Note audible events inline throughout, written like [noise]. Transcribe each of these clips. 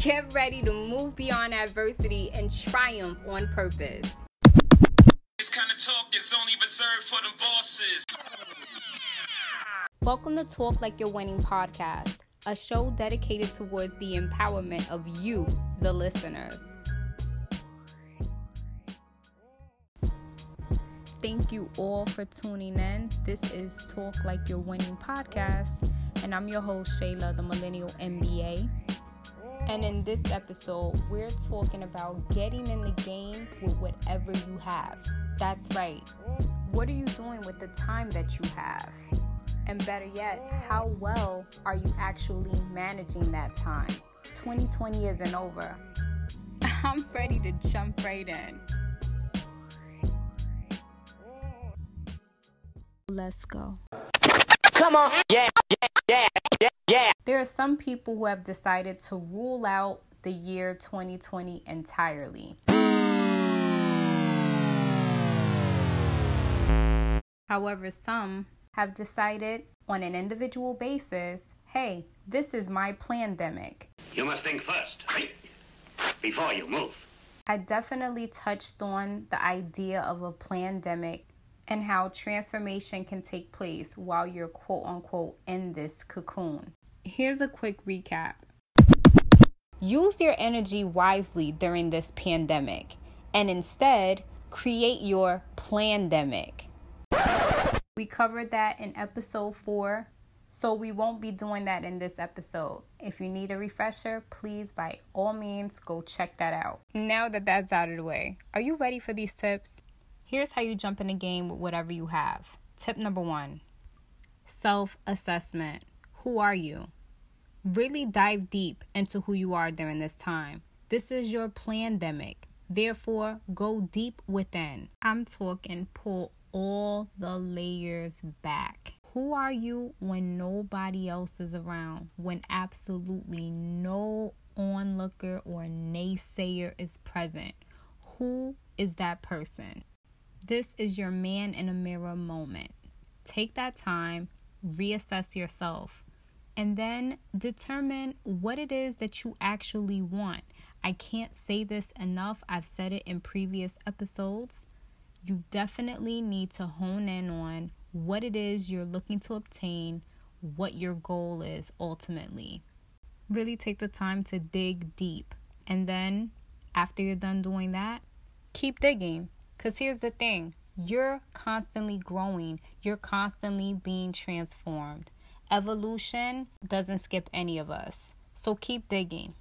Get ready to move beyond adversity and triumph on purpose. This kind of talk is only reserved for the bosses. Welcome to Talk Like You're Winning podcast, a show dedicated towards the empowerment of you, the listeners. Thank you all for tuning in. This is Talk Like You're Winning podcast, and I'm your host, Shayla, the Millennial MBA. And in this episode, we're talking about getting in the game with whatever you have. That's right. What are you doing with the time that you have? And better yet, how well are you actually managing that time? 2020 isn't over. [laughs] I'm ready to jump right in. Let's go. Come on. Yeah, yeah, yeah. There are some people who have decided to rule out the year 2020 entirely. However, some have decided on an individual basis hey, this is my pandemic. You must think first before you move. I definitely touched on the idea of a pandemic and how transformation can take place while you're quote unquote in this cocoon. Here's a quick recap use your energy wisely during this pandemic and instead create your pandemic. We covered that in episode four, so we won't be doing that in this episode. If you need a refresher, please by all means go check that out. Now that that's out of the way, are you ready for these tips? Here's how you jump in the game with whatever you have. Tip number one self assessment. Who are you? Really dive deep into who you are during this time. This is your pandemic. Therefore, go deep within. I'm talking pull all the layers back. Who are you when nobody else is around? When absolutely no onlooker or naysayer is present? Who is that person? This is your man in a mirror moment. Take that time, reassess yourself, and then determine what it is that you actually want. I can't say this enough. I've said it in previous episodes. You definitely need to hone in on what it is you're looking to obtain, what your goal is ultimately. Really take the time to dig deep. And then, after you're done doing that, keep digging. Because here's the thing you're constantly growing, you're constantly being transformed. Evolution doesn't skip any of us. So keep digging.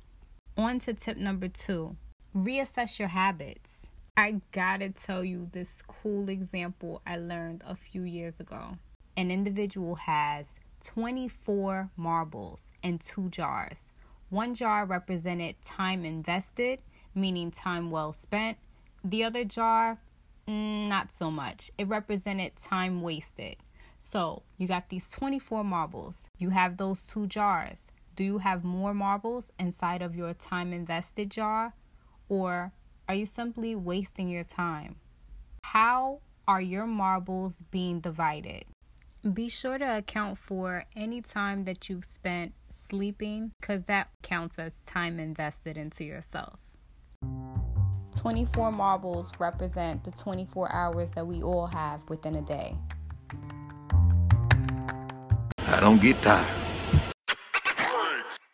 On to tip number two reassess your habits. I gotta tell you this cool example I learned a few years ago. An individual has 24 marbles in two jars. One jar represented time invested, meaning time well spent. The other jar Mm, not so much. It represented time wasted. So you got these 24 marbles. You have those two jars. Do you have more marbles inside of your time invested jar? Or are you simply wasting your time? How are your marbles being divided? Be sure to account for any time that you've spent sleeping because that counts as time invested into yourself. 24 marbles represent the 24 hours that we all have within a day. I don't get tired.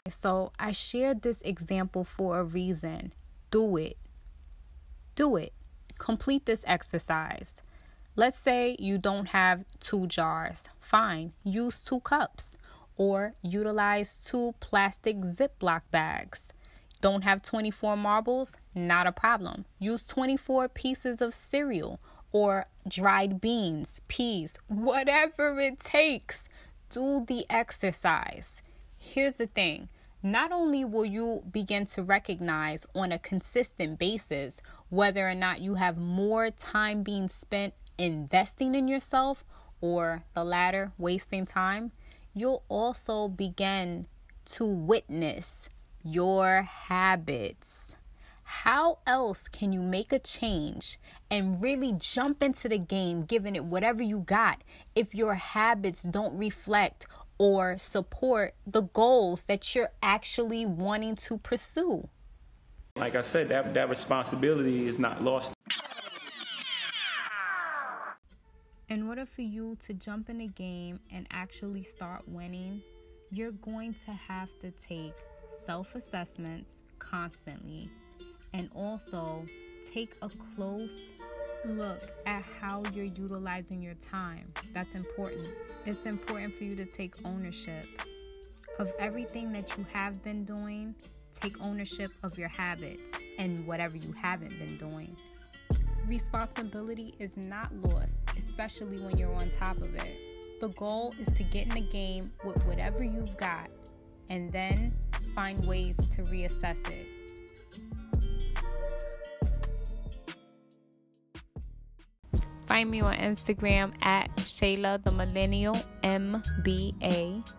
So I shared this example for a reason. Do it. Do it. Complete this exercise. Let's say you don't have two jars. Fine, use two cups or utilize two plastic Ziploc bags. Don't have 24 marbles? Not a problem. Use 24 pieces of cereal or dried beans, peas, whatever it takes. Do the exercise. Here's the thing not only will you begin to recognize on a consistent basis whether or not you have more time being spent investing in yourself or the latter, wasting time, you'll also begin to witness your habits. How else can you make a change and really jump into the game, giving it whatever you got, if your habits don't reflect or support the goals that you're actually wanting to pursue. Like I said, that, that responsibility is not lost. In order for you to jump in the game and actually start winning, you're going to have to take self assessments constantly and also take a close look at how you're utilizing your time. That's important. It's important for you to take ownership of everything that you have been doing. Take ownership of your habits and whatever you haven't been doing. Responsibility is not lost, especially when you're on top of it. The goal is to get in the game with whatever you've got and then find ways to reassess it. Find me on Instagram at Shayla the Millennial MBA,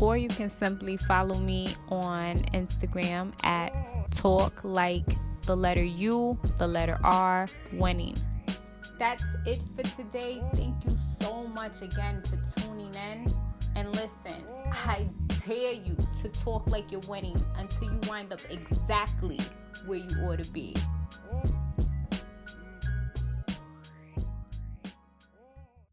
or you can simply follow me on Instagram at Talk Like the letter U, the letter R, winning. That's it for today. Thank you so much again for tuning in. And listen, I dare you to talk like you're winning until you wind up exactly where you ought to be.